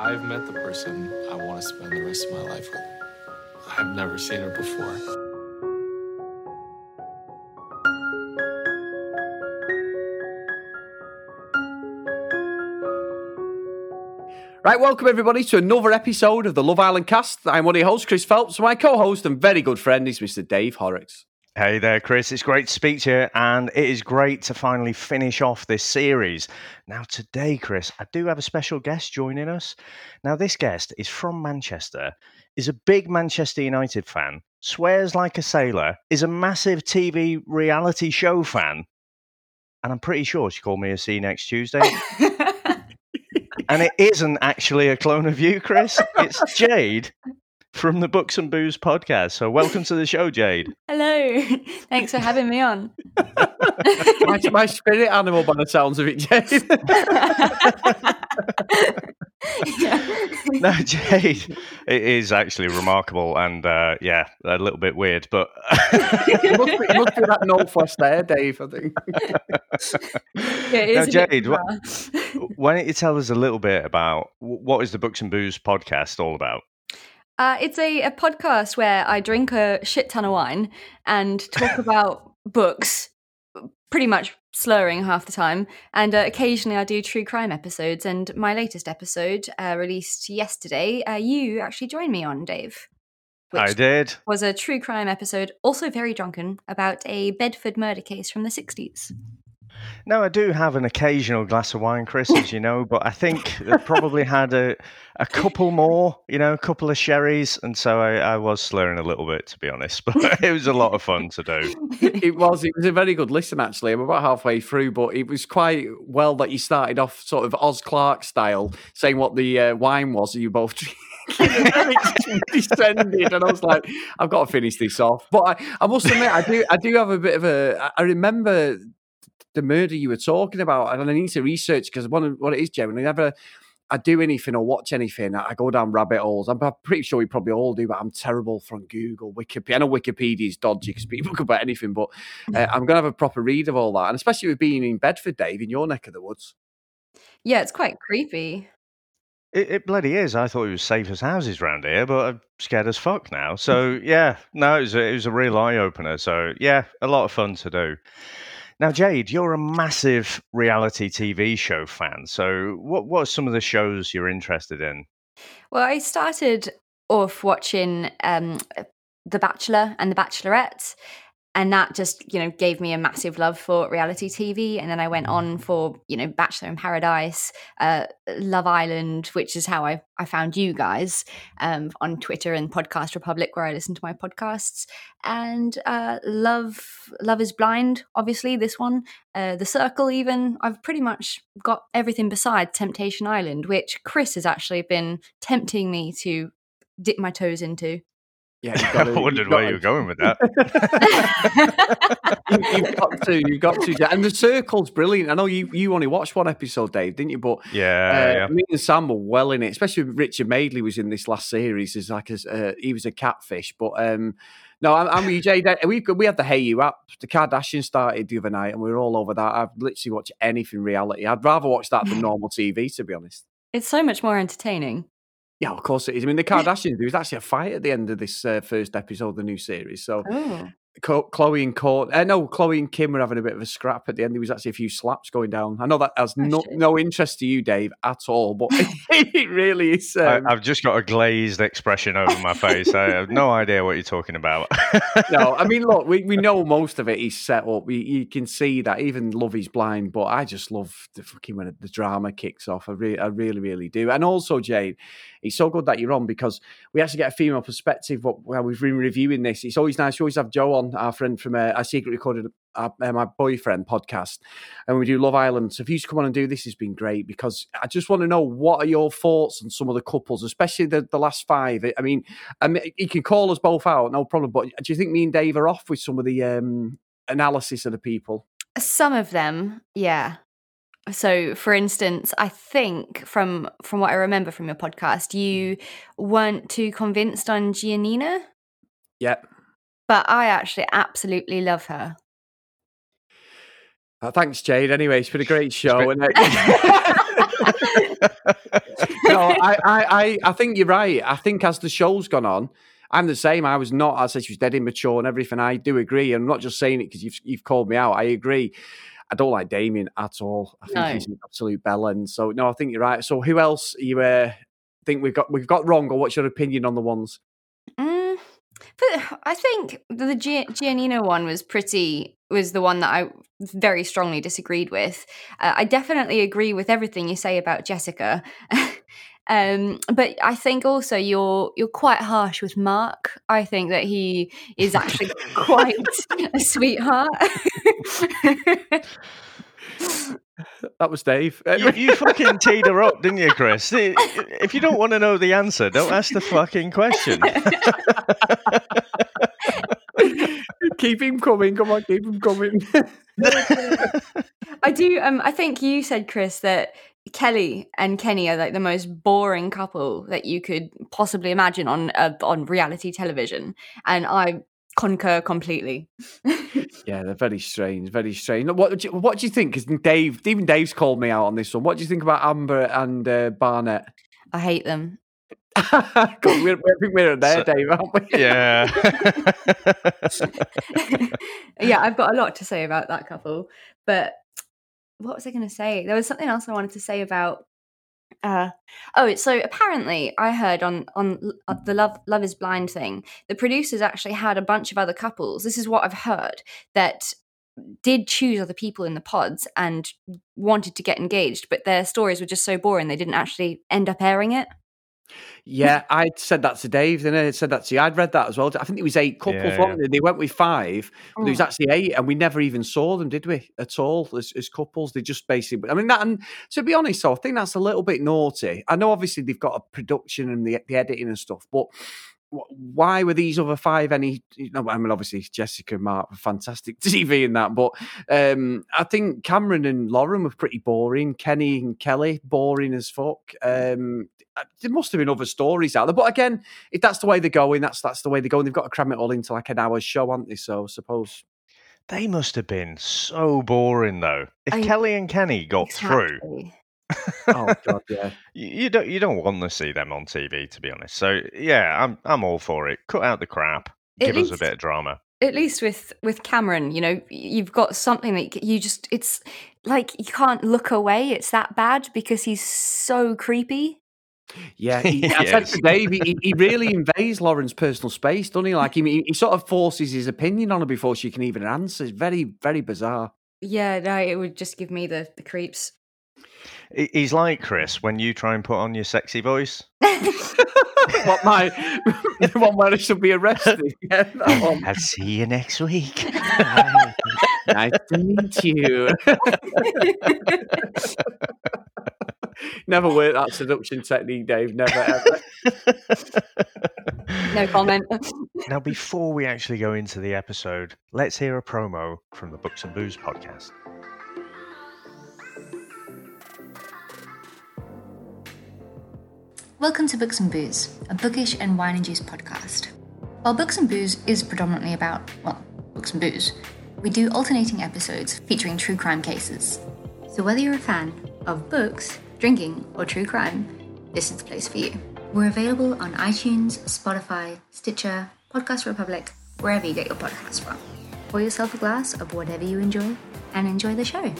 I've met the person I want to spend the rest of my life with. I've never seen her before. Right, welcome everybody to another episode of the Love Island cast. I'm one of your hosts, Chris Phelps. My co host and very good friend is Mr. Dave Horrocks. Hey there, Chris. It's great to speak to you, and it is great to finally finish off this series. Now, today, Chris, I do have a special guest joining us. Now, this guest is from Manchester, is a big Manchester United fan, swears like a sailor, is a massive TV reality show fan, and I'm pretty sure she called me a C next Tuesday. and it isn't actually a clone of you, Chris. It's Jade from the Books and Booze podcast. So, welcome to the show, Jade. Hello. Thanks for having me on. my, my spirit animal, by the sounds of it, Jade. no, Jade, it is actually remarkable and uh, yeah, a little bit weird, but it, must be, it must be that northwest there, Dave. I think. Yeah, it now, is a bit Jade, what, why don't you tell us a little bit about what is the Books and Booze podcast all about? Uh, it's a, a podcast where I drink a shit ton of wine and talk about books, pretty much slurring half the time. And uh, occasionally I do true crime episodes. And my latest episode, uh, released yesterday, uh, you actually joined me on, Dave. I did. Was a true crime episode, also very drunken, about a Bedford murder case from the 60s. No, I do have an occasional glass of wine, Chris, as you know, but I think I probably had a, a couple more, you know, a couple of sherries, and so I, I was slurring a little bit, to be honest. But it was a lot of fun to do. it was. It was a very good listen, actually. I'm about halfway through, but it was quite well that you started off sort of Oz Clarke style, saying what the uh, wine was that you both descended, and I was like, I've got to finish this off. But I, I must admit, I do, I do have a bit of a. I remember the murder you were talking about, and I need to research because one of what it is, Joe. Whenever I do anything or watch anything, I go down rabbit holes. I'm pretty sure we probably all do, but I'm terrible from Google, Wikipedia. I know Wikipedia is dodgy because people can about anything, but uh, I'm going to have a proper read of all that, and especially with being in Bedford, Dave, in your neck of the woods. Yeah, it's quite creepy. It, it bloody is. I thought it was safe as houses round here, but I'm scared as fuck now. So yeah, no, it was a, it was a real eye opener. So yeah, a lot of fun to do. Now, Jade, you're a massive reality TV show fan. So what what are some of the shows you're interested in? Well, I started off watching um, The Bachelor and The Bachelorette, and that just you know gave me a massive love for reality TV. And then I went on for you know Bachelor in Paradise, uh, Love Island, which is how I I found you guys um, on Twitter and Podcast Republic, where I listen to my podcasts. And uh, Love Love is Blind, obviously this one, uh, The Circle. Even I've pretty much got everything besides Temptation Island, which Chris has actually been tempting me to dip my toes into. Yeah, you've I got to- wondered you've where you were going with that. you- you've got to, you've got to, and the circle's brilliant. I know you you only watched one episode, Dave, didn't you? But yeah, uh, yeah. me and Sam were well in it, especially Richard Madeley was in this last series. Is like a, uh, he was a catfish, but um, no, I'm, I'm with you, Jay. We we had the Hayu app. The Kardashians started the other night, and we were all over that. I've literally watched anything reality. I'd rather watch that than normal TV, to be honest. it's so much more entertaining. Yeah, of course it is. I mean, the Kardashians. There was actually a fight at the end of this uh, first episode of the new series. So Oh. Khloé and Court, uh, no, Khloé and Kim were having a bit of a scrap at the end. There was actually a few slaps going down. I know that has no, no interest to you, Dave, at all, but it really is. Um, I, I've just got a glazed expression over my face. I have no idea what you're talking about. no, I mean, look, we, we know most of it is set up. We, you can see that even Love is Blind, but I just love the fucking when the drama kicks off. I, re- I really, really do. And also, Jade, it's so good that you're on because we actually get a female perspective. What while we've been reviewing this, it's always nice. We always have Joe on, our friend from uh, our secret recorded. Uh, uh, my boyfriend podcast, and we do Love Island. So if you come on and do this, has been great because I just want to know what are your thoughts on some of the couples, especially the, the last five. I mean, I mean, you can call us both out, no problem. But do you think me and Dave are off with some of the um, analysis of the people? Some of them, yeah. So, for instance, I think from from what I remember from your podcast, you weren't too convinced on Giannina, yep but I actually absolutely love her. Uh, thanks, Jade. Anyway, it's been a great show. been- And, no, I, I, I, I think you're right. I think as the show's gone on, I'm the same. I was not. I said she was dead immature and everything. I do agree. I'm not just saying it because you've you've called me out. I agree. I don't like Damien at all. I think No. he's an absolute bellend. So no, I think you're right. So who else you uh, think we've got we've got wrong, or what's your opinion on the ones? Mm, but I think the Gi- Giannina one was pretty was the one that I very strongly disagreed with. Uh, I definitely agree with everything you say about Jessica. Um, but I think also you're you're quite harsh with Mark. I think that he is actually quite a sweetheart. That was Dave. you, you fucking teed her up, didn't you, Chris? If you don't want to know the answer, don't ask the fucking question. keep him coming. Come on, keep him coming. I do. Um, I think you said, Chris, that Kelly and Kenny are like the most boring couple that you could possibly imagine on uh, on reality television, and I concur completely. yeah, they're very strange. Very strange. What do you, what do you think? Because Dave, even Dave's called me out on this one. What do you think about Amber and uh, Barnett? I hate them. God, we're, I think we're there, So- Dave, aren't we? yeah. yeah, I've got a lot to say about that couple. But what was I going to say? There was something else I wanted to say about. Uh, oh, so apparently, I heard on on uh, the Love Love Is Blind thing, the producers actually had a bunch of other couples. This is what I've heard that did choose other people in the pods and wanted to get engaged, but their stories were just so boring they didn't actually end up airing it. Yeah, I said that to Dave, and I said that to you. I'd read that as well. I think it was eight couples, Yeah, weren't? They went with five. But there was Mm. actually eight, and we never even saw them, did we? At all as, as couples? They just basically. I mean, that. And to be honest, though, I think that's a little bit naughty. I know, obviously, they've got a production and the, the editing and stuff, but why were these other five any? You know, I mean, obviously Jessica and Mark were fantastic TV in that, but um, I think Cameron and Lauren were pretty boring. Kenny and Kelly boring as fuck. Um, there must have been other stories out there, but again, if that's the way they're going, that's that's the way they're going. They've got to cram it all into like an hour show, aren't they? So I suppose. They must have been so boring, though. If I- Kelly and Kenny got through, Exactly. Oh god, yeah. you, you don't you don't want to see them on TV, to be honest. So yeah, I'm I'm all for it. Cut out the crap. At Give us a bit of drama. at least with with Cameron, you know, you've got something that you just it's like you can't look away. It's that bad because he's so creepy. Yeah, he, I said Yes. to Dave, he, he really invades Lauren's personal space, doesn't he? Like he, he sort of forces his opinion on her before she can even answer. It's very, very bizarre. Yeah, no, it would just give me the the creeps. He- He's like Chris when you try and put on your sexy voice. what my the one where I should be arrested? Yeah, one. I'll see you next week. nice to meet you. Never worked that seduction technique, Dave. Never ever. no comment. now, before we actually go into the episode, let's hear a promo from the Books and Booze podcast. Welcome to Books and Booze, a bookish and wine and juice podcast. While Books and Booze is predominantly about, well, books and booze, we do alternating episodes featuring true crime cases. So whether you're a fan of books, drinking, or true crime, this is the place for you. We're available on iTunes, Spotify, Stitcher, Podcast Republic, wherever you get your podcasts from. Pour yourself a glass of whatever you enjoy and enjoy the show.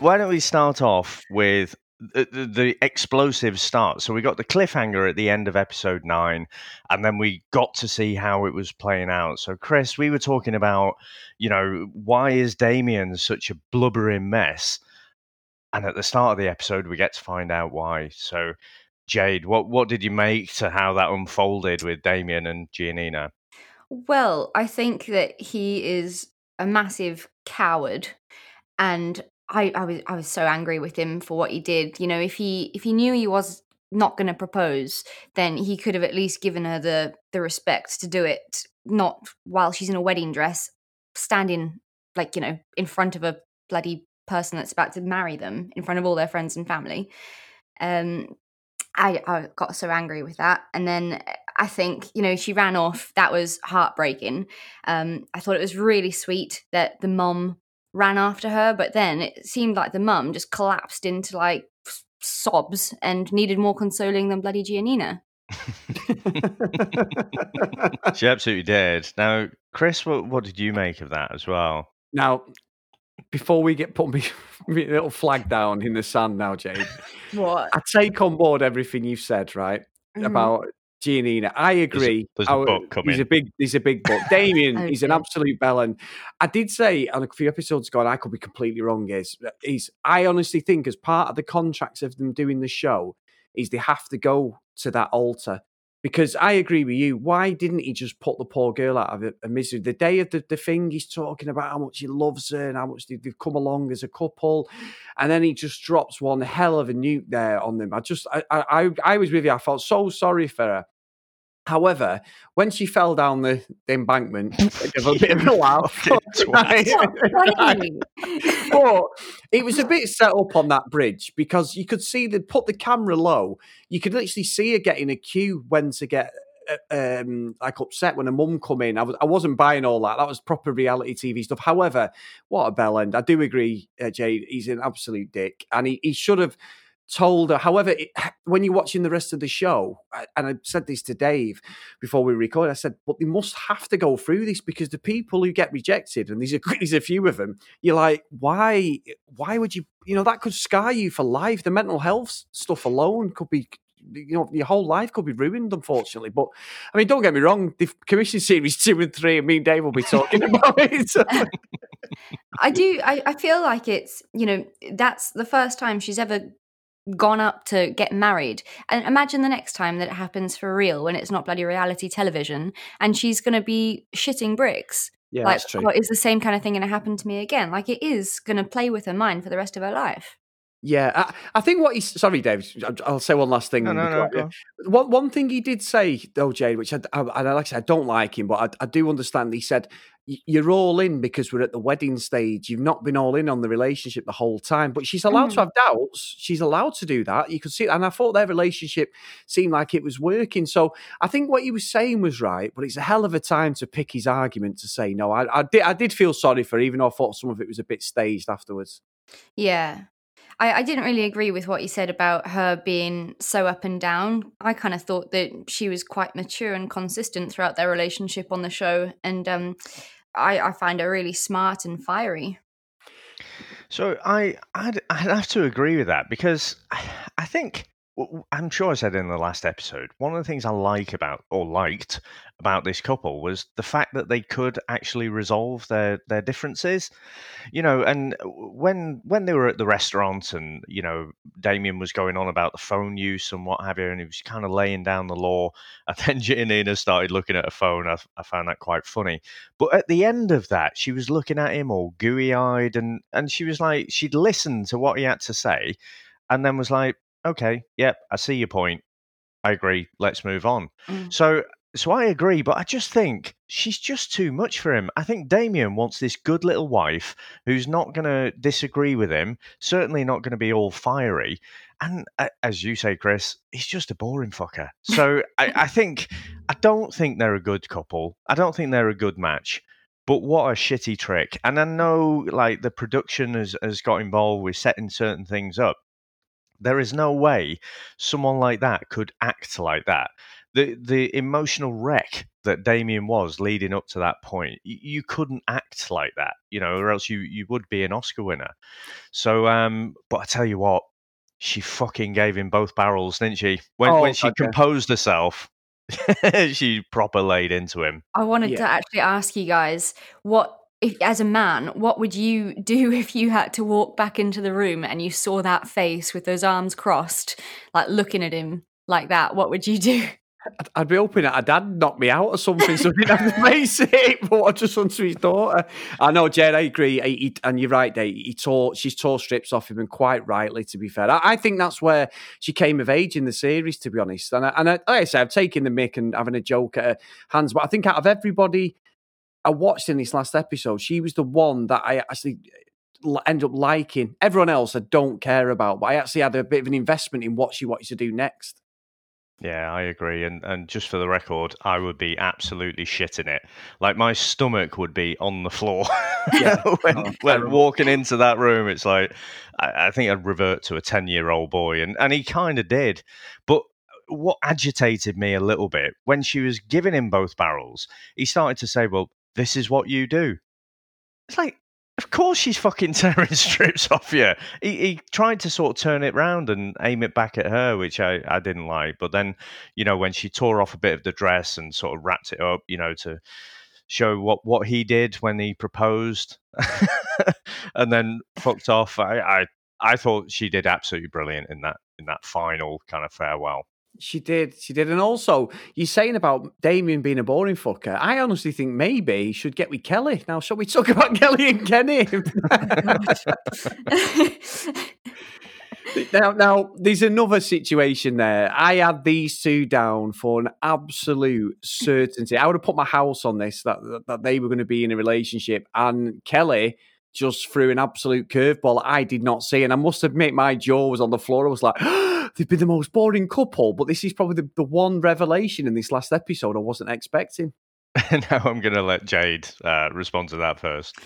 Why don't we start off with the, the, explosive start? So we got the cliffhanger at the end of episode nine, and then we got to see how it was playing out. So, Chris, we were talking about, you know, why is Damien such a blubbering mess? And at the start of the episode, we get to find out why. So, Jade, what what did you make to how that unfolded with Damien and Giannina? Well, I think that he is a massive coward, and I, I was I was so angry with him for what he did. You know, if he if he knew he was not going to propose, then he could have at least given her the the respect to do it, not while she's in a wedding dress, standing like you know in front of a bloody person that's about to marry them in front of all their friends and family. Um, I, I got so angry with that. And then I think, you know, she ran off. That was heartbreaking. Um, I thought it was really sweet that the mom ran after her, but then it seemed like the mum just collapsed into like sobs and needed more consoling than bloody Giannina. she absolutely did. Now, Chris, what, what did you make of that as well? Now, before we get put me, me little flag down in the sand now, Jade. What? I take on board everything you've said, right? Mhm. About Giannina. I agree. there's a Our- book coming. He's a big he's a big book. Damien, Oh, he's an absolute bell. And I did say on a few episodes ago, and I could be completely wrong, is is I honestly think as part of the contracts of them doing the show, is they have to go to that altar. Because I agree with you. Why didn't he just put the poor girl out of a, misery? The day of the, the thing, he's talking about how much he loves her and how much they, they've come along as a couple, and then he just drops one hell of a nuke there on them. I just, I, I- I was with you. I felt so sorry for her. However, when she fell down the, the embankment, I gave a bit of a laugh. But it was a bit set up on that bridge because you could see they put the camera low. You could literally see her getting a cue when to get uh, um, like upset when a mum come in. I was I wasn't buying all that. That was proper reality TV stuff. However, what a bell end. I do agree, uh, Jay. He's an absolute dick, and he, he should have told her. However, it, when you're watching the rest of the show, and I said this to Dave before we record, I said, but they must have to go through this because the people who get rejected, and there's a there's a few of them, you're like, why? Why would you? You know, that could scar you for life. The mental health stuff alone could be. You know, your whole life could be ruined, unfortunately. But I mean, don't get me wrong. The commission series two and three, and me and Dave will be talking about it. I do. I, I feel like it's you know that's the first time she's ever gone up to get married. And imagine the next time that it happens for real when it's not bloody reality television, and she's going to be shitting bricks. yeah, like, that's true. oh, is the same kind of thing going to happen to me again? Like it is going to play with her mind for the rest of her life. Yeah, I, I think what he's sorry, Dave. I'll- say one last thing. No, no, no. One one thing he did say though, Jade, which I, I, and like I said, I don't like him, but I, I do understand. He said you're all in because we're at the wedding stage. You've not been all in on the relationship the whole time, but she's allowed to mm. have doubts. She's allowed to do that. You could see, and I thought their relationship seemed like it was working. So I think what he was saying was right, but it's a hell of a time to pick his argument to say no. I, I did, I did feel sorry for, her, even though I thought some of it was a bit staged afterwards. Yeah. I, I didn't really agree with what you said about her being so up and down. I kind of thought that she was quite mature and consistent throughout their relationship on the show. And um, I, I find her really smart and fiery. So I, I'd, I'd have to agree with that because I, I think I'm sure I said in the last episode one of the things I like about or liked about this couple was the fact that they could actually resolve their their differences, you know. And when when they were at the restaurant and you know Damien was going on about the phone use and what have you, and he was kind of laying down the law, and then Giannina started looking at her phone. I, I found that quite funny. But at the end of that, she was looking at him all gooey eyed, and and she was like, she'd listened to what he had to say, and then was like, okay, yep, I see your point. I agree. Let's move on. Mm. So so I agree, but I just think she's just too much for him. I think Damien wants this good little wife who's not going to disagree with him, certainly not going to be all fiery. And uh, as you say, Chris, he's just a boring fucker. So I, I think, I don't think they're a good couple. I don't think they're a good match. But what a shitty trick. And I know like the production has, has got involved with setting certain things up. There is no way someone like that could act like that. The the emotional wreck that Damien was leading up to that point, you, you couldn't act like that, you know, or else you, you would be an Oscar winner. So um but I tell you what, she fucking gave him both barrels, didn't she? When Oh, when she God, yeah. composed herself, she proper laid into him. I wanted Yeah. to actually ask you guys what. If, as a man, what would you do if you had to walk back into the room and you saw that face with those arms crossed, like looking at him like that? What would you do? I'd- I'd be hoping that a dad knocked me out or something, so he didn't have to face it. But I just want to his daughter. I know, Jed. I agree, he, he- and you're right, Dave. He tore, she's tore strips off him, and quite rightly, to be fair. I, I think that's where she came of age in the series, to be honest. And I, and I, like I say, I've taken the mick and having a joke at her hands, but I think out of everybody I watched in this last episode, she was the one that I actually uh, end up liking. Everyone else I don't care about, but I actually had a bit of an investment in what she wanted to do next. Yeah, I agree. And and just for the record, I would be absolutely shitting it. Like my stomach would be on the floor Yeah. when, Oh, when walking into that room. It's like I, I think I'd revert to a ten year old boy, and and he kind of did. But what agitated me a little bit when she was giving him both barrels, he started to say, "Well, this is what you do." It's like. Of course, she's fucking tearing strips off you. He, he tried to sort of turn it round and aim it back at her, which I, I didn't like. But then, you know, when she tore off a bit of the dress and sort of wrapped it up, you know, to show what, what he did when he proposed and then fucked off, I, I I thought she did absolutely brilliant in that in that final kind of farewell. She did, she did, and also you're saying about Damien being a boring fucker. I honestly think maybe he should get with Kelly. Now, shall we talk about Kelly and Kenny? Oh, now, now, there's another situation there. I had these two down for an absolute certainty. I would have put my house on this that that, that they were going to be in a relationship, and Kelly just threw an absolute curveball I did not see, and I must admit my jaw was on the floor. I was like, oh, they've been the most boring couple, but this is probably the, the one revelation in this last episode I wasn't expecting. now I'm going to let Jade uh, respond to that first.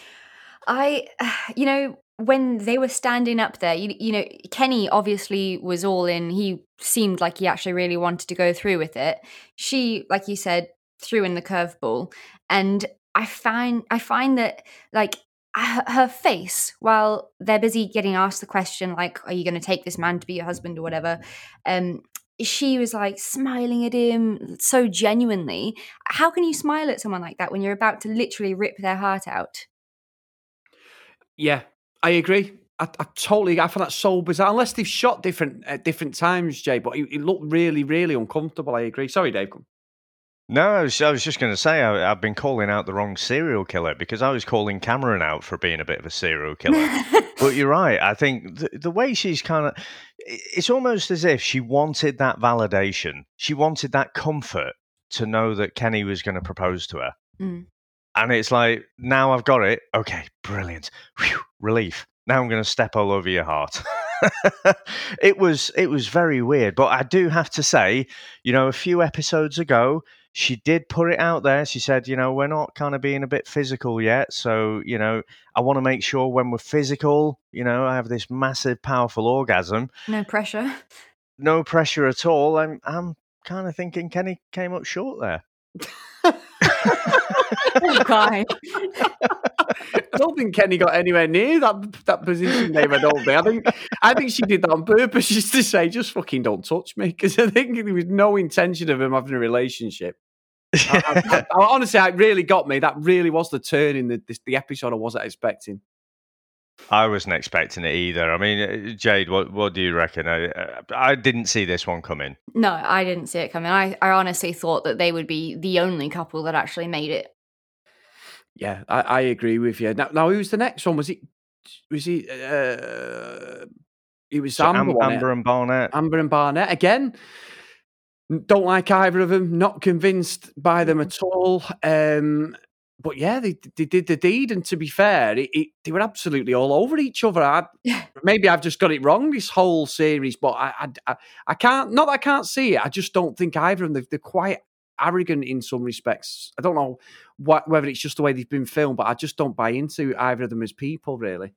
I, you know, when they were standing up there, you, you know, Kenny obviously was all in. He seemed like he actually really wanted to go through with it. She, like you said, threw in the curveball, and I find I find that like her face while they're busy getting asked the question like, "Are you going to take this man to be your husband or whatever?" Um, she was like smiling at him so genuinely. How can you smile at someone like that when you're about to literally rip their heart out? Yeah, I agree. I, I totally. I find that so bizarre. Unless they've shot different at different times, Jay. But it, it looked really, really uncomfortable. I agree. Sorry, Dave. come. No, I was, I was just going to say I, I've been calling out the wrong serial killer because I was calling Cameron out for being a bit of a serial killer. but you're right. I think the, the way she's kind of, it's almost as if she wanted that validation. She wanted that comfort to know that Kenny was going to propose to her. Mm. And it's like, now I've got it. Okay, brilliant. Whew, relief. Now I'm going to step all over your heart. it was it was very weird, but I do have to say, you know, a few episodes ago, she did put it out there. She said, you know, we're not kind of being a bit physical yet. So, you know, I want to make sure when we're physical, you know, I have this massive, powerful orgasm. no pressure. No pressure at all. I'm, I'm kind of thinking Kenny came up short there. Oh, God. I don't think Kenny got anywhere near that that position, name. I don't think. I think I think she did that on purpose, just to say, just fucking don't touch me, because I think there was no intention of him having a relationship. I, I- I- honestly, it really got me. That really was the turn in the this, the episode I wasn't expecting. I wasn't expecting it either. I mean, uh, Jade, what what do you reckon? I, uh, I didn't see this one coming. No, I didn't see it coming. I, I honestly thought that they would be the only couple that actually made it. Yeah, I, I agree with you. Now, now, who's the next one? Was it? Was he? Uh, it was So Amber. Am- Amber and Barnett. Amber and Barnett again. Don't like either of them. Not convinced by them at all. Um, but yeah, they, they did the deed, and to be fair, it, it, they were absolutely all over each other. I, Yeah. maybe I've just got it wrong this whole series, but I, I, I, can't. Not that I can't see it. I just don't think either of them. They're, they're quite arrogant in some respects. I don't know what, whether it's just the way they've been filmed, but I just don't buy into either of them as people. Really,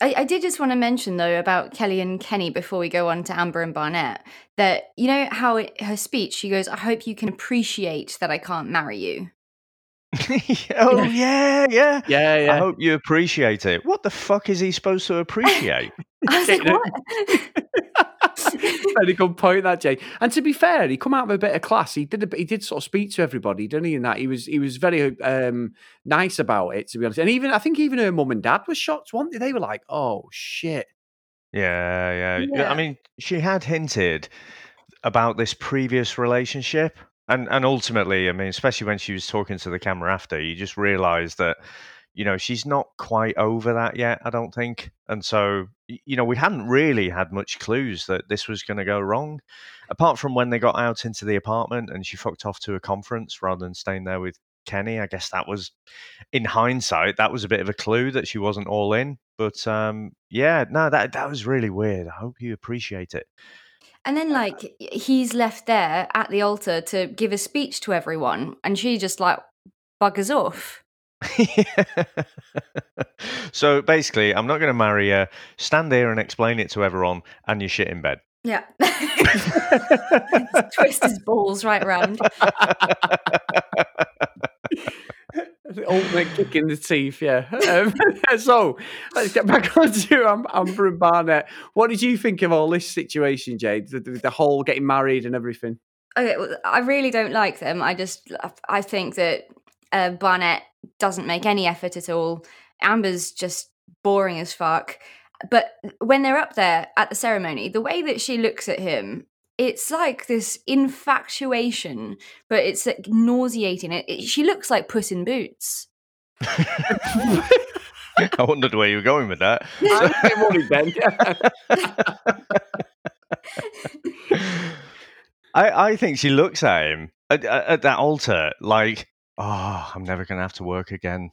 I, I did just want to mention though about Kelly and Kenny before we go on to Amber and Barnett that you know how it, her speech she goes, "I hope you can appreciate that I can't marry you." oh yeah, yeah. yeah, yeah. I hope you appreciate it. What the fuck is he supposed to appreciate? I was like, "What?" Very good point, that Jay. And to be fair, he come out with a bit of class. He did. A, he did sort of speak to everybody, didn't he? And that he was he was very um, nice about it, to be honest. And even I think even her mum and dad were shocked, weren't they? They were like, "Oh shit." Yeah, yeah, yeah. Yeah. I mean, she had hinted about this previous relationship, and and ultimately, I mean, especially when she was talking to the camera after, you just realise that you know she's not quite over that yet. I don't think, and so you know we hadn't really had much clues that this was going to go wrong, apart from when they got out into the apartment and she fucked off to a conference rather than staying there with Kenny. I guess that was, in hindsight, that was a bit of a clue that she wasn't all in. But um, yeah, no, that that was really weird. I hope you appreciate it. And then, like, he's left there at the altar to give a speech to everyone, and she just like buggers off. so basically, I'm not going to marry you. Stand there and explain it to everyone, and you shit in bed. Yeah. Twist his balls right round. The ultimate kick in the teeth, yeah. Um, so let's get back on to um, Amber and Barnett. What did you think of all this situation, Jade? The, the, the whole getting married and everything. Okay, well, I really don't like them. I just, I think that uh, Barnett doesn't make any effort at all. Amber's just boring as fuck. But when they're up there at the ceremony, the way that she looks at him, it's like this infatuation, but it's like nauseating. It, it, she looks like Puss in Boots. I wondered where you were going with that. I, I think she looks at him at, at that altar like, oh, I'm never going to have to work again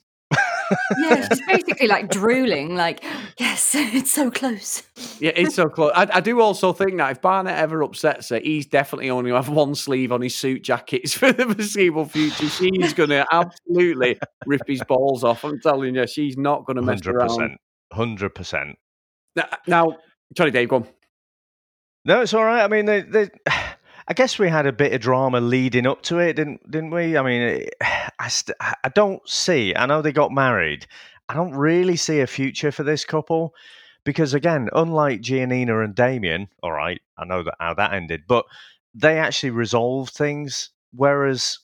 yeah, she's basically like drooling, like, yes, it's so close. Yeah, it's so close. I, I, do also think that if Barnett ever upsets her, he's definitely only going to have one sleeve on his suit jackets for the foreseeable future. She's going to absolutely rip his balls off. I'm telling you, she's not going to mess 100%, around. 100%. Now, now, sorry, Dave, go on. No, it's all right. I mean, they, they, I guess we had a bit of drama leading up to it, didn't didn't we? I mean, I st- I don't see. I know they got married. I don't really see a future for this couple because again, unlike Giannina and Damien, all right, I know that how that ended, but they actually resolved things, whereas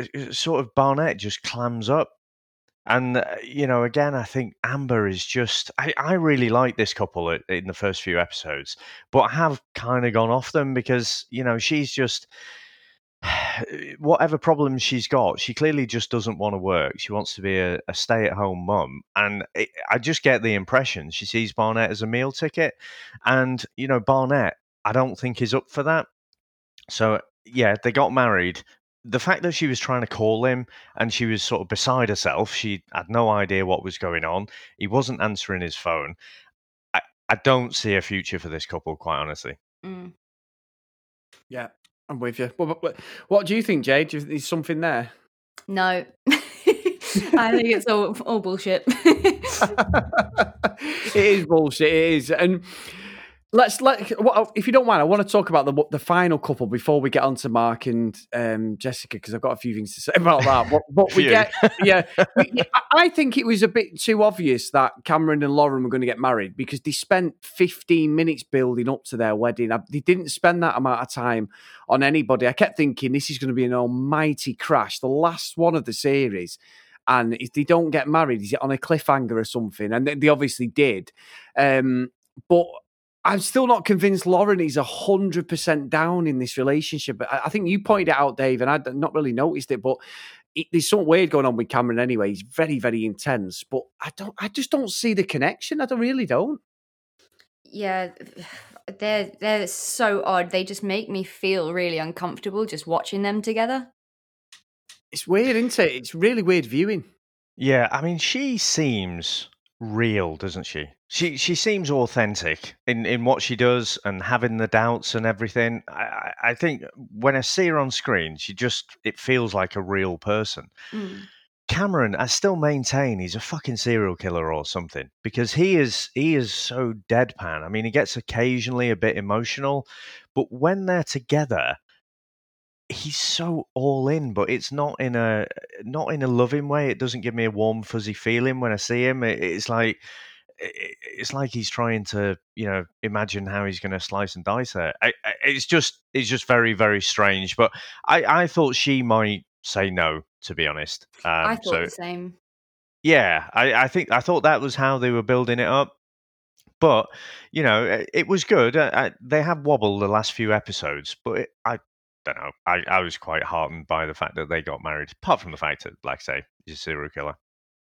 uh, uh, sort of Barnett just clams up and, uh, you know, again, I think Amber is just. I, I really like this couple in the first few episodes, but I have kind of gone off them because, you know, she's just. Whatever problems she's got, she clearly just doesn't want to work. She wants to be a, a stay at home mum. And it, I just get the impression she sees Barnett as a meal ticket. And, you know, Barnett, I don't think is up for that. So yeah, they got married, the fact that she was trying to call him and she was sort of beside herself, she had no idea what was going on. He wasn't answering his phone. I, I don't see a future for this couple, quite honestly. Mm. Yeah, I'm with you. What, what, what, do you think, Jade? Do you think there's something there? No. I think it's all, all bullshit. it is bullshit. It is. And Let's let if you don't mind, I want to talk about the the final couple before we get on to Mark and um, Jessica because I've got a few things to say about that. But, but we get, yeah, we, I think it was a bit too obvious that Cameron and Lauren were going to get married because they spent 15 minutes building up to their wedding. They didn't spend that amount of time on anybody. I kept thinking this is going to be an almighty crash, the last one of the series. And if they don't get married, is it on a cliffhanger or something? And they, they obviously did. Um, but I'm still not convinced Lauren is hundred percent down in this relationship. I, I, think you pointed it out, Dave, and I'd not really noticed it, but it, there's something weird going on with Cameron anyway. He's very, very intense, but I don't, I just don't see the connection. I don't really don't. Yeah, they're they're so odd. They just make me feel really uncomfortable just watching them together. It's weird, isn't it? It's really weird viewing. Yeah, I mean, she seems real, doesn't she? She she seems authentic in, in what she does and having the doubts and everything. I, I think when I see her on screen, she just it feels like a real person. Mm. Cameron, I still maintain he's a fucking serial killer or something because he is he is so deadpan. I mean, he gets occasionally a bit emotional, but when they're together, he's so all in, but it's not in a not in a loving way. It doesn't give me a warm fuzzy feeling when I see him. It, it's like it's like he's trying to you know imagine how he's going to slice and dice her. I, I, it's just it's just very very strange. But I I thought she might say no to be honest. Um, I thought so, the same. Yeah, I, I think I thought that was how they were building it up. But you know, it, it was good. Uh, they have wobbled the last few episodes, but it, I don't know. I, I was quite heartened by the fact that they got married, apart from the fact that, like I say, he's a serial killer.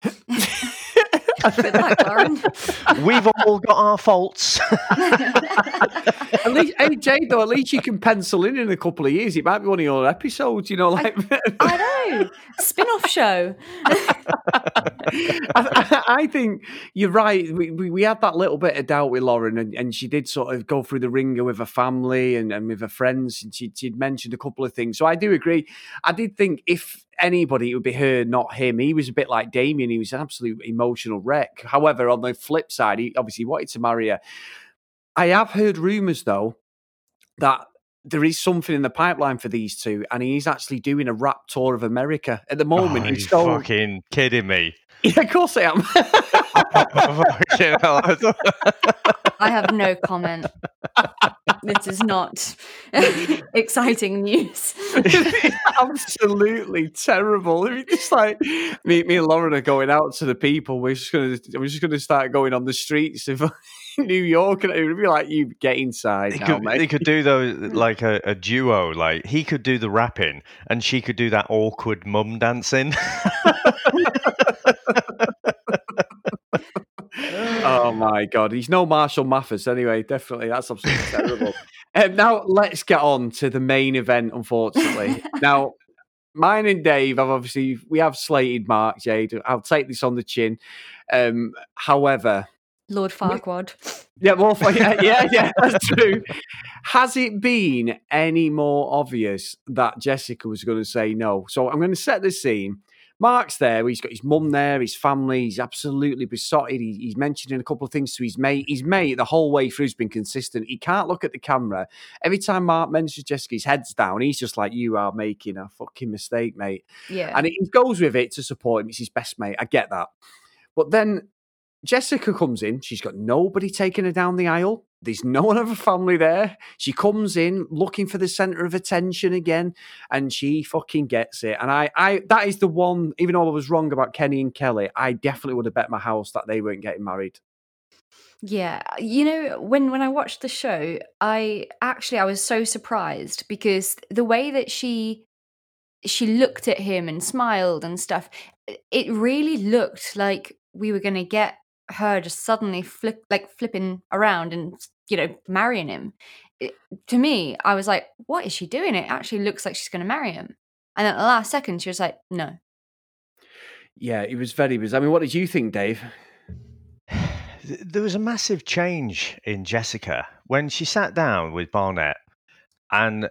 Good luck, Lauren. We've all got our faults. At least, hey Jade, though, at least you can pencil in in a couple of years. It might be one of your episodes, you know, like. I know. Spin-off show. I, I think you're right. We, we, we had that little bit of doubt with Lauren, and, and she did sort of go through the ringer with her family and, and with her friends, and she, she'd mentioned a couple of things. So I do agree. I did think if anybody, it would be her, not him. He was a bit like Damien. He was an absolute emotional wreck. However, on the flip side, he obviously wanted to marry her. I have heard rumours, though, that there is something in the pipeline for these two, and he's actually doing a rap tour of America at the moment. oh, he's you so fucking kidding me. yeah, of course I am. Fucking hell, I have no comment. this is not exciting news. absolutely terrible. I mean, it's like me, me and Lauren are going out to the people. We're just gonna, we're just gonna start going on the streets of New York, and it would be like, you get inside They now, could, mate. they could do those like a, a duo. Like he could do the rapping, and she could do that awkward mum dancing. Oh my god, he's no Marshall Mathers anyway. Definitely, that's absolutely terrible. Um, now let's get on to the main event. Unfortunately, now mine and Dave have obviously we have slated Mark Jade. I'll take this on the chin. Um, however, Lord Farquaad. yeah, well, yeah, yeah, yeah, that's true. Has it been any more obvious that Jessica was going to say no? So I'm going to set the scene. Mark's there. He's got his mum there, his family. He's absolutely besotted. He, he's mentioning a couple of things to his mate. His mate, the whole way through, has been consistent. He can't look at the camera. Every time Mark mentions Jessica, his head's down. He's just like, You are making a fucking mistake, mate. Yeah. And he goes with it to support him. It's his best mate. I get that. But then Jessica comes in. She's got nobody taking her down the aisle. There's no one of her family there. She comes in looking for the center of attention again, and she fucking gets it. And I, I, that is the one. Even though I was wrong about Kenny and Kelly, I definitely would have bet my house that they weren't getting married. Yeah, you know, when when I watched the show, I actually I was so surprised because the way that she she looked at him and smiled and stuff, it really looked like we were going to get her just suddenly flip like flipping around and you know marrying him. It, to me, I was like, what is she doing? It actually looks like she's going to marry him. And at the last second, she was like, no. Yeah, it was very bizarre. I mean, what did you think, Dave? There was a massive change in Jessica when she sat down with Barnett, and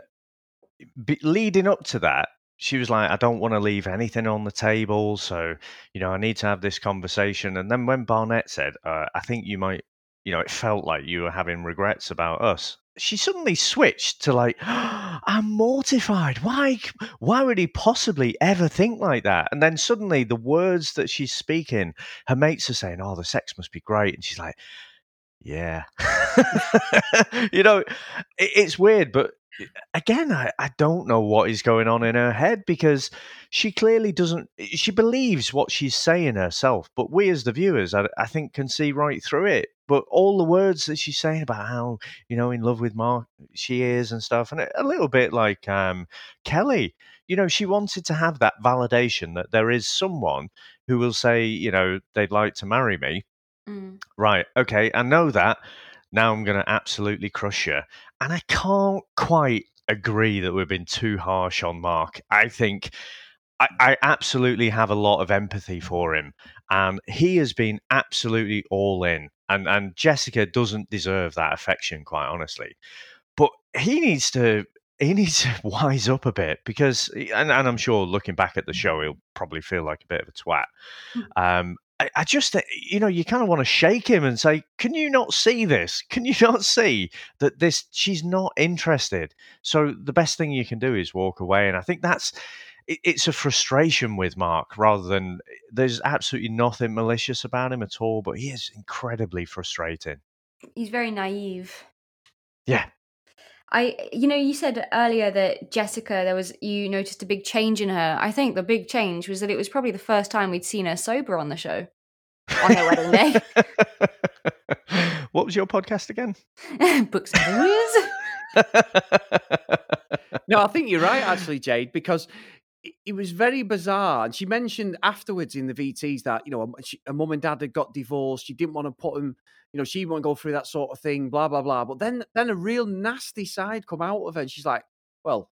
be, leading up to that, she was like, "I don't want to leave anything on the table, so you know, I need to have this conversation." And then when Barnett said, uh, "I think you might," you know, it felt like you were having regrets about us. She suddenly switched to like, "I'm mortified. Why? Why would he possibly ever think like that?" And then suddenly, the words that she's speaking her mates are saying, "Oh, the sex must be great," and she's like, "Yeah." you know, it, it's weird, but again, I, I don't know what is going on in her head because she clearly doesn't. She believes what she's saying herself, but we as the viewers, I, I think, can see right through it. But all the words that she's saying about how you know in love with Mark she is and stuff, and a, little bit like um, Kelly. You know, she wanted to have that validation that there is someone who will say, you know, they'd like to marry me. Mm. Right. Okay. I know that. Now I'm going to absolutely crush you. And I can't quite agree that we've been too harsh on Mark. I think I, I absolutely have a lot of empathy for him. And he has been absolutely all in. And, and Jessica doesn't deserve that affection, quite honestly. But he needs to. He needs to wise up a bit because, and, and I'm sure looking back at the show, he'll probably feel like a bit of a twat. Um, I, I just, uh, you know, you kind of want to shake him and say, "Can you not see this? Can you not see that this? She's not interested." So the best thing you can do is walk away, and I think that's it, it's a frustration with Mark rather than there's absolutely nothing malicious about him at all, but he is incredibly frustrating. He's very naive. Yeah, I, you know, you said earlier that Jessica, there was you noticed a big change in her. I think the big change was that it was probably the first time we'd seen her sober on the show on her wedding day. what was your podcast again? Books and booze. No, I think you're right, actually, Jade, because it, was very bizarre. And she mentioned afterwards in the VTs that you know um, her mum and dad had got divorced. She didn't want to put them. You know, she won't go through that sort of thing. Blah blah blah. But then then a real nasty side come out of her. And she's like, well.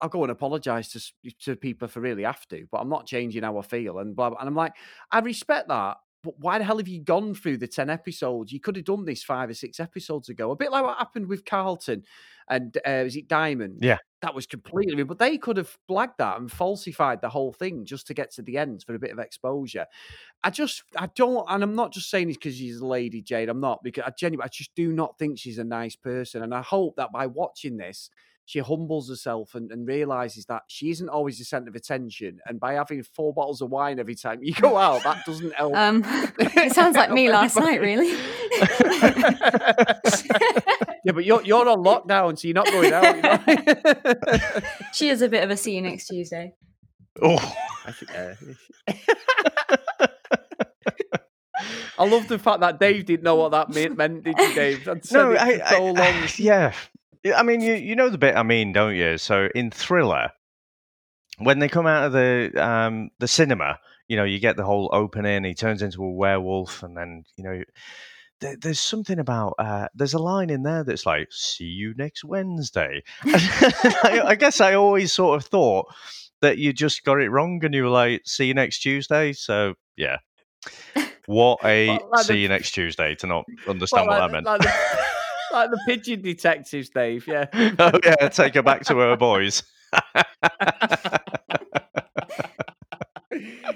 I'll go and apologise to to people if I really have to, but I'm not changing how I feel and blah. blah. And I'm like, I respect that, but why the hell have you gone through the 10 episodes? You could have done this five or six episodes ago. A bit like what happened with Carlton and uh, is it Diamond? Yeah. That was completely, but they could have blagged that and falsified the whole thing just to get to the end for a bit of exposure. I just, I don't, and I'm not just saying this because she's a lady, Jade. I'm not, because I genuinely, I just do not think she's a nice person. And I hope that by watching this, she humbles herself and, and realizes that she isn't always the center of attention. And by having four bottles of wine every time you go out, that doesn't help. Um, it sounds like me last night, really. yeah, but you're you're on lockdown, so you're not going out. You know? she is a bit of a see you next Tuesday. Oh, I think, uh, I love the fact that Dave didn't know what that meant, meant did you, Dave? I'd no, I, so I- long. yeah. Yeah, I mean, you you know the bit I mean, don't you? So in Thriller, when they come out of the um the cinema, you know, you get the whole opening. He turns into a werewolf, and then you know, there, there's something about uh, there's a line in there that's like, "See you next Wednesday." I, I guess I always sort of thought that you just got it wrong, and you were like, "See you next Tuesday." So yeah. What a Well, like the- see you next Tuesday to not understand Well, what like, that meant. Like the, like the pigeon detectives, Dave. Yeah. oh yeah, take her back to her boys.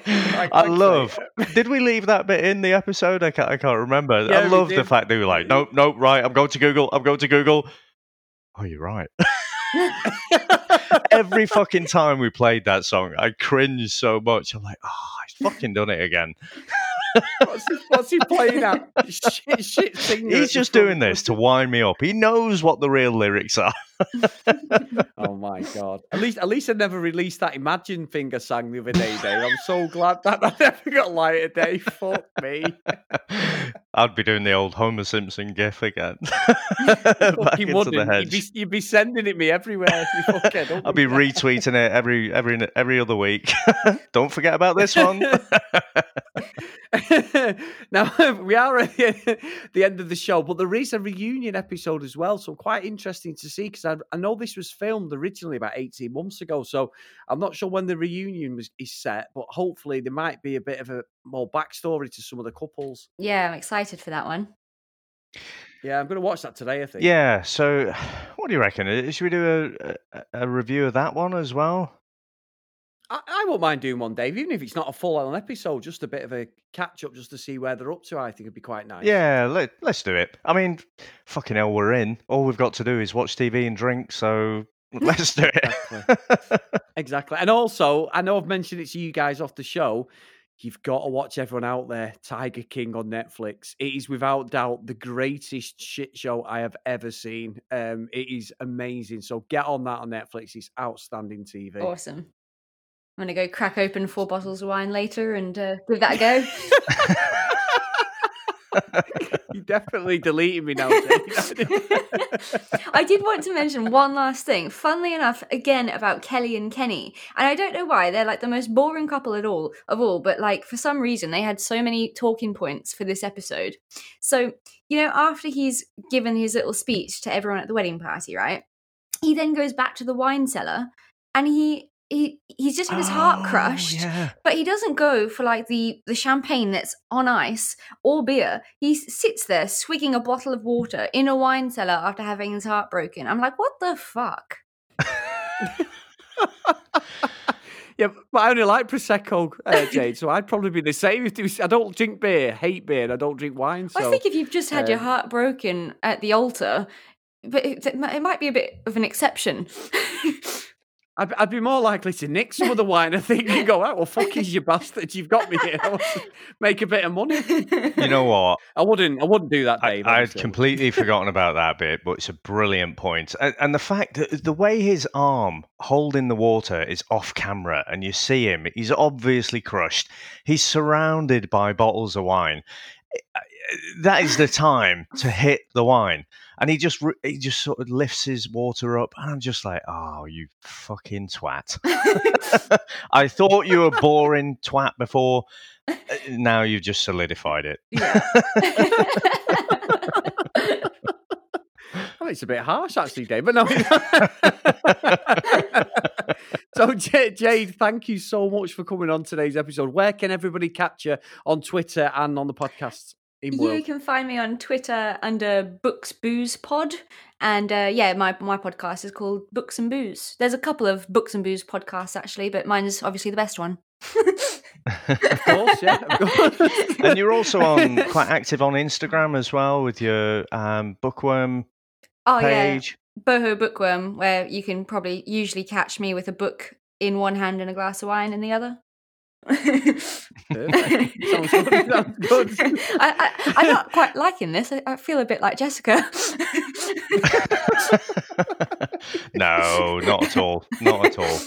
Like- I love. Did we leave that bit in the episode? I can't. I can't remember. Yeah, I love the fact they were like, nope, nope, right. I'm going to Google. I'm going to Google. Oh, you're right. Every fucking time we played that song, I cringe so much. I'm like, ah, oh, he's fucking done it again. What's he, what's he playing at? Shit, shit He's just doing this to wind me up. He knows what the real lyrics are. Oh my god! At least, at least I never released that Imagine thing I sang the other day, Dave. I'm so glad that I never got light of day. Fuck me. I'd be doing the old Homer Simpson gif again. Back Fucking into the wouldn't. You'd be, you'd be sending it me everywhere. You I'll be you? retweeting it every every every other week. Don't forget about this one. now we are at the the end of the show, but there is a reunion episode as well, so quite interesting to see because I, I know this was filmed originally about eighteen months ago, so I'm not sure when the reunion was is set, but hopefully there might be a bit of a more backstory to some of the couples. Yeah, I'm excited for that one. Yeah, I'm going to watch that today. I think. yeah. So, what do you reckon? Uh, Should we do a, a, a review of that one as well? I, I won't mind doing one, Dave, even if it's not a full on episode, just a bit of a catch up, just to see where they're up to. I think it'd be quite nice. Yeah, let, let's do it. I mean, fucking hell, we're in. All we've got to do is watch TV and drink. So let's do it. Exactly. And also, I know I've mentioned it to you guys off the show. You've got to watch everyone out there, Tiger King on Netflix. It is without doubt the greatest shit show I have ever seen. Um, it is amazing. So get on that on Netflix. It's outstanding TV. Awesome. I'm going to go crack open four bottles of wine later and uh, give that a go. you definitely deleted me now. I did want to mention one last thing. Funnily enough, again about Kelly and Kenny, and I don't know why they're like the most boring couple at all of all, but like for some reason they had so many talking points for this episode. So you know, after he's given his little speech to everyone at the wedding party, right? He then goes back to the wine cellar, and he he he's just had his heart Oh, crushed. Yeah. But he doesn't go for like the the champagne that's on ice or beer. He sits there swigging a bottle of water in a wine cellar after having his heart broken. I'm like, what the fuck? yeah, but I only like Prosecco, uh, Jade. So I'd probably be the same. I don't drink beer, hate beer, and I don't drink wine. So I think if you've just had your um, heart broken at the altar, but it it might be a bit of an exception. I'd, I'd be more likely to nick some of the wine. I think and go, "Oh well, fuck is you bastard! You've got me here. I make a bit of money." You know what? I wouldn't. I wouldn't do that, I, Dave. I'd completely forgotten about that bit, but it's a brilliant point. And, and the fact that the way his arm holding the water is off camera and you see him, he's obviously crushed. He's surrounded by bottles of wine. Eh, eh, that is the time to hit the wine. And he just he just sort of lifts his water up, and I'm just like, oh, you fucking twat! I thought you were boring twat before. Uh, Now you've just solidified it. Yeah. Oh, it's a bit harsh, actually, Dave. But no. so, Jade, thank you so much for coming on today's episode. Where can everybody catch you on Twitter and on the podcast? In You can find me on Twitter under Books Booze Pod, and uh, yeah, my my podcast is called Books and Booze. There's a couple of Books and Booze podcasts actually, but mine is obviously the best one. Of course, yeah. Of course. and you're also on quite active on Instagram as well with your um, bookworm oh yeah. Boho Bookworm, where you can probably usually catch me with a book in one hand and a glass of wine in the other. Perfect. Sounds good. Sounds good. I, I, I'm not quite liking this. I, I feel a bit like Jessica. no, not at all. Not at all.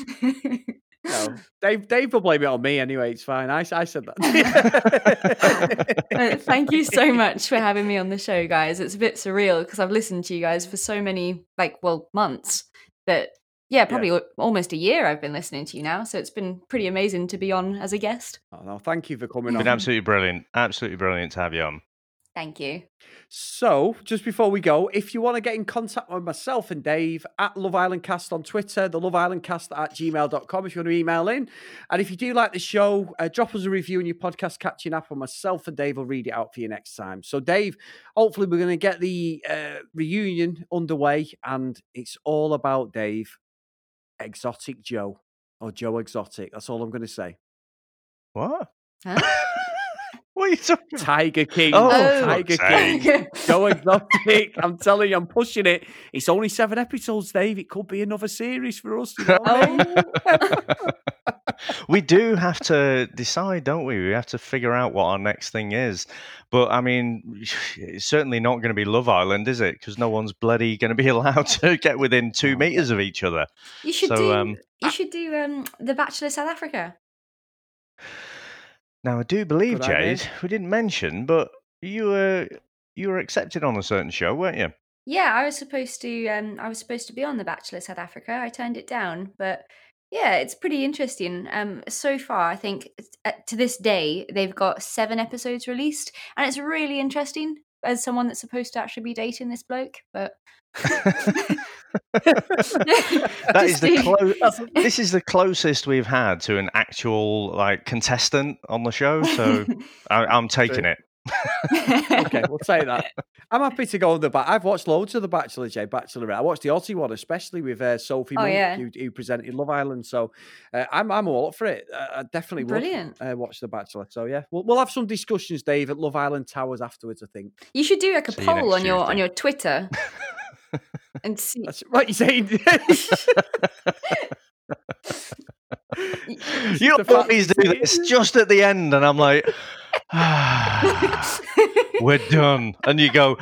No, Dave, Dave will blame it on me anyway. It's fine. I, I said Uh, that. Thank you so much for having me on the show, guys. It's a bit surreal because I've listened to you guys for so many, like, well, months that, yeah, probably al- almost a year I've been listening to you now. So it's been pretty amazing to be on as a guest. oh, no, thank you for coming on. It's been absolutely brilliant. Absolutely brilliant to have you on. Thank you. So, just before we go, if you want to get in contact with myself and Dave at Love Island Cast on Twitter, the Love Island Cast at gmail.com if you want to email in. And if you do like the show, uh, drop us a review in your podcast catching app, and myself and Dave will read it out for you next time. So, Dave, hopefully, we're going to get the uh, reunion underway, and it's all about Dave, Exotic Joe, or Joe Exotic. That's all I'm going to say. What? Huh? What are you talking about? Tiger King. Oh, Oh. Tiger fuck's King. Joe Exotic. I'm telling you, I'm pushing it. It's only seven episodes, Dave. It could be another series for us. You know what I mean? Oh. we do have to decide, don't we? We have to figure out what our next thing is. But I mean, it's certainly not going to be Love Island, is it? Because no one's bloody going to be allowed to get within two meters of each other. You should So, do. um, you should do um, the Bachelor South Africa. Now, I do believe, Good idea. Jade, we didn't mention, but you were you were accepted on a certain show, weren't you? Yeah, I was supposed to. Um, I was supposed to be on the Bachelor South Africa. I turned it down, but yeah, it's pretty interesting. Um, so far, I think uh, to this day they've got seven episodes released, and it's really interesting as someone that's supposed to actually be dating this bloke. But That is the clo- this is the closest we've had to an actual like contestant on the show. So I, I'm taking it. okay, we'll say that. I'm happy to go on the back. I've watched loads of the Bachelor, J Bachelorette. I watched the Aussie one, especially with uh, Sophie Oh, Monk, yeah. who, who presented Love Island. So uh, I'm I'm all up for it. Uh, I definitely would Brilliant. uh, watch the Bachelor. So yeah, we'll, we'll have some discussions, Dave, at Love Island Towers afterwards. I think You should do like a See poll next on your on your Twitter and see. that's what you're saying. You the fact always that do this just at the end, and I'm like, "Ah, we're done. And you go,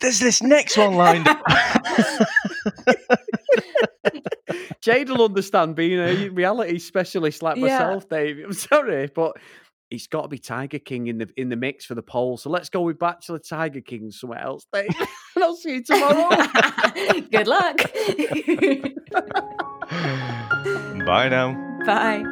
there's this next one lined up. Jade will understand being a reality specialist like Yeah. myself, Dave. I'm sorry, but it's got to be Tiger King in the in the mix for the poll. So let's go with Bachelor Tiger King somewhere else, Dave. and I'll see you tomorrow. Good luck. Bye now. Bye.